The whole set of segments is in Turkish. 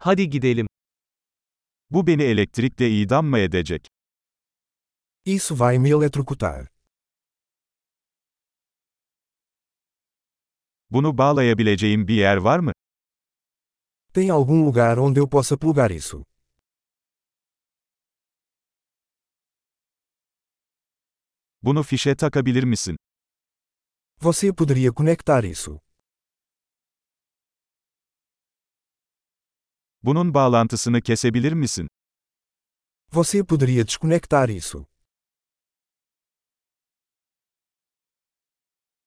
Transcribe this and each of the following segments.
Hadi gidelim. Bu beni elektrikle idam mı edecek? Isso vai me eletrocutar. Bunu bağlayabileceğim bir yer var mı? Tem algum lugar onde eu possa plugar isso? Bunu fişe takabilir misin? Você poderia conectar isso? Bunun bağlantısını kesebilir misin? Você poderia desconectar isso?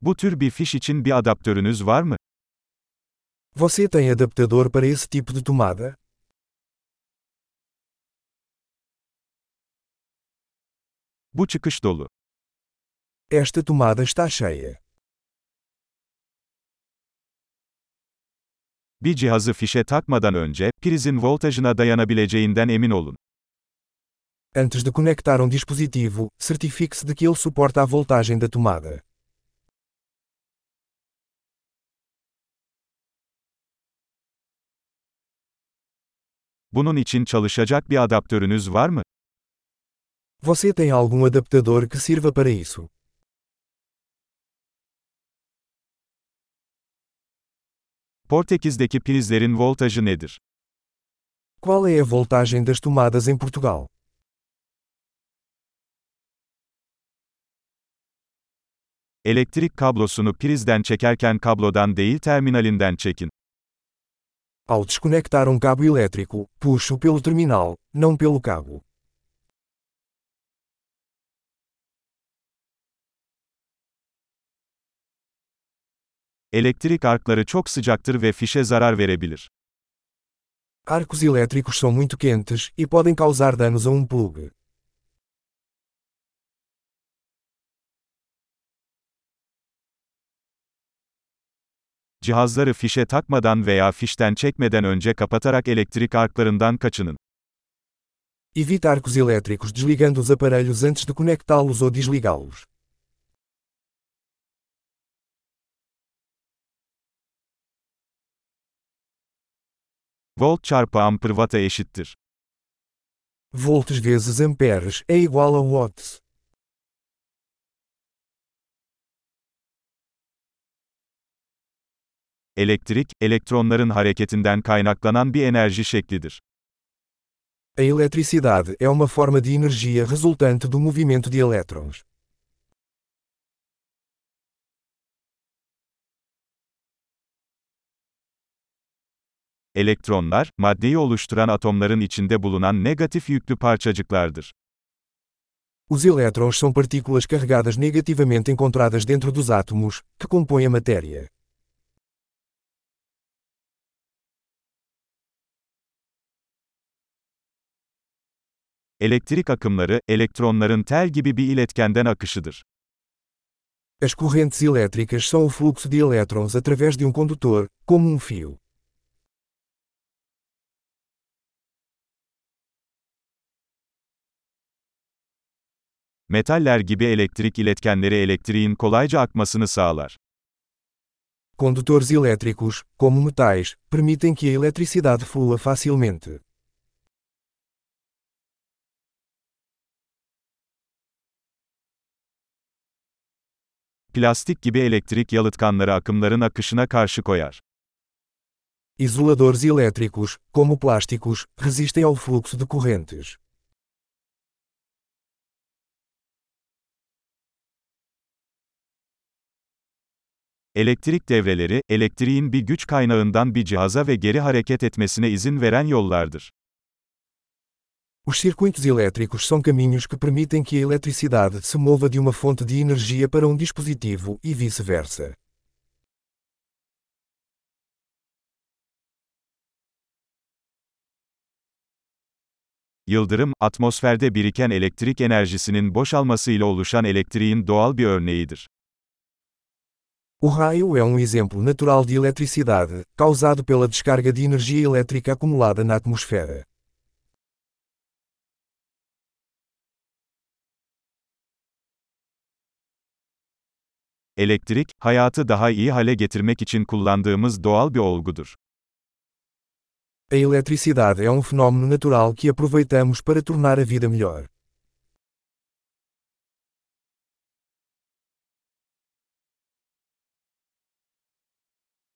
Bu tür bir fiş için bir adaptörünüz var mı? Você tem adaptador para esse tipo de tomada? Bu çıkış dolu. Esta tomada está cheia. Bir cihazı fişe takmadan önce, prizin voltajına dayanabileceğinden emin olun. Antes de conectar um dispositivo, certifique-se de que ele suporta a voltagem da tomada. Bunun için çalışacak bir adaptörünüz var mı? Você tem algum adaptador que sirva para isso? Portekiz'deki prizlerin voltajı nedir? Qual é a voltagem das tomadas em Portugal? Elektrik kablosunu prizden çekerken kablodan değil terminalinden çekin. Ao desconectar um cabo elétrico, puxo pelo terminal, não pelo cabo. Elektrik arkları çok sıcaktır ve fişe zarar verebilir. Arcos elétricos são muito quentes e podem causar danos a um plug. Cihazları fişe takmadan veya fişten çekmeden önce kapatarak elektrik arklarından kaçının. Evite arcos elétricos desligando os aparelhos antes de conectá-los ou desligá-los. Volt çarpı amper watt'a eşittir. Volts vezes amperes é igual a watts. Elektrik, elektronların hareketinden kaynaklanan bir enerji şeklidir. A eletricidade é uma forma de energia resultante do movimento de elétrons. Elektronlar, maddeyi oluşturan atomların içinde bulunan negatif yüklü parçacıklardır. Os elétrons são partículas carregadas negativamente encontradas dentro dos átomos, que compõem a matéria. Elektrik akımları, elektronların tel gibi bir iletkenden akışıdır. As correntes elétricas são o fluxo de elétrons através de um condutor, como um fio. Metaller gibi elektrik iletkenleri elektriğin kolayca akmasını sağlar. Condutores elétricos, como metais, permitem que a eletricidade flua facilmente. Plastik gibi elektrik yalıtkanları akımların akışına karşı koyar. Isoladores elétricos, como plásticos, resistem ao fluxo de correntes. Elektrik devreleri, elektriğin bir güç kaynağından bir cihaza ve geri hareket etmesine izin veren yollardır. Os circuitos elétricos são caminhos que permitem que a eletricidade se mova de uma fonte de energia para um dispositivo e vice-versa. Yıldırım, atmosferde biriken elektrik enerjisinin boşalmasıyla oluşan elektriğin doğal bir örneğidir. O raio é um exemplo natural de eletricidade, causado pela descarga de energia elétrica acumulada na atmosfera. Elektrik, hayatı daha iyi hale getirmek için kullandığımız doğal bir olgudur. A eletricidade é um fenômeno natural que aproveitamos para tornar a vida melhor.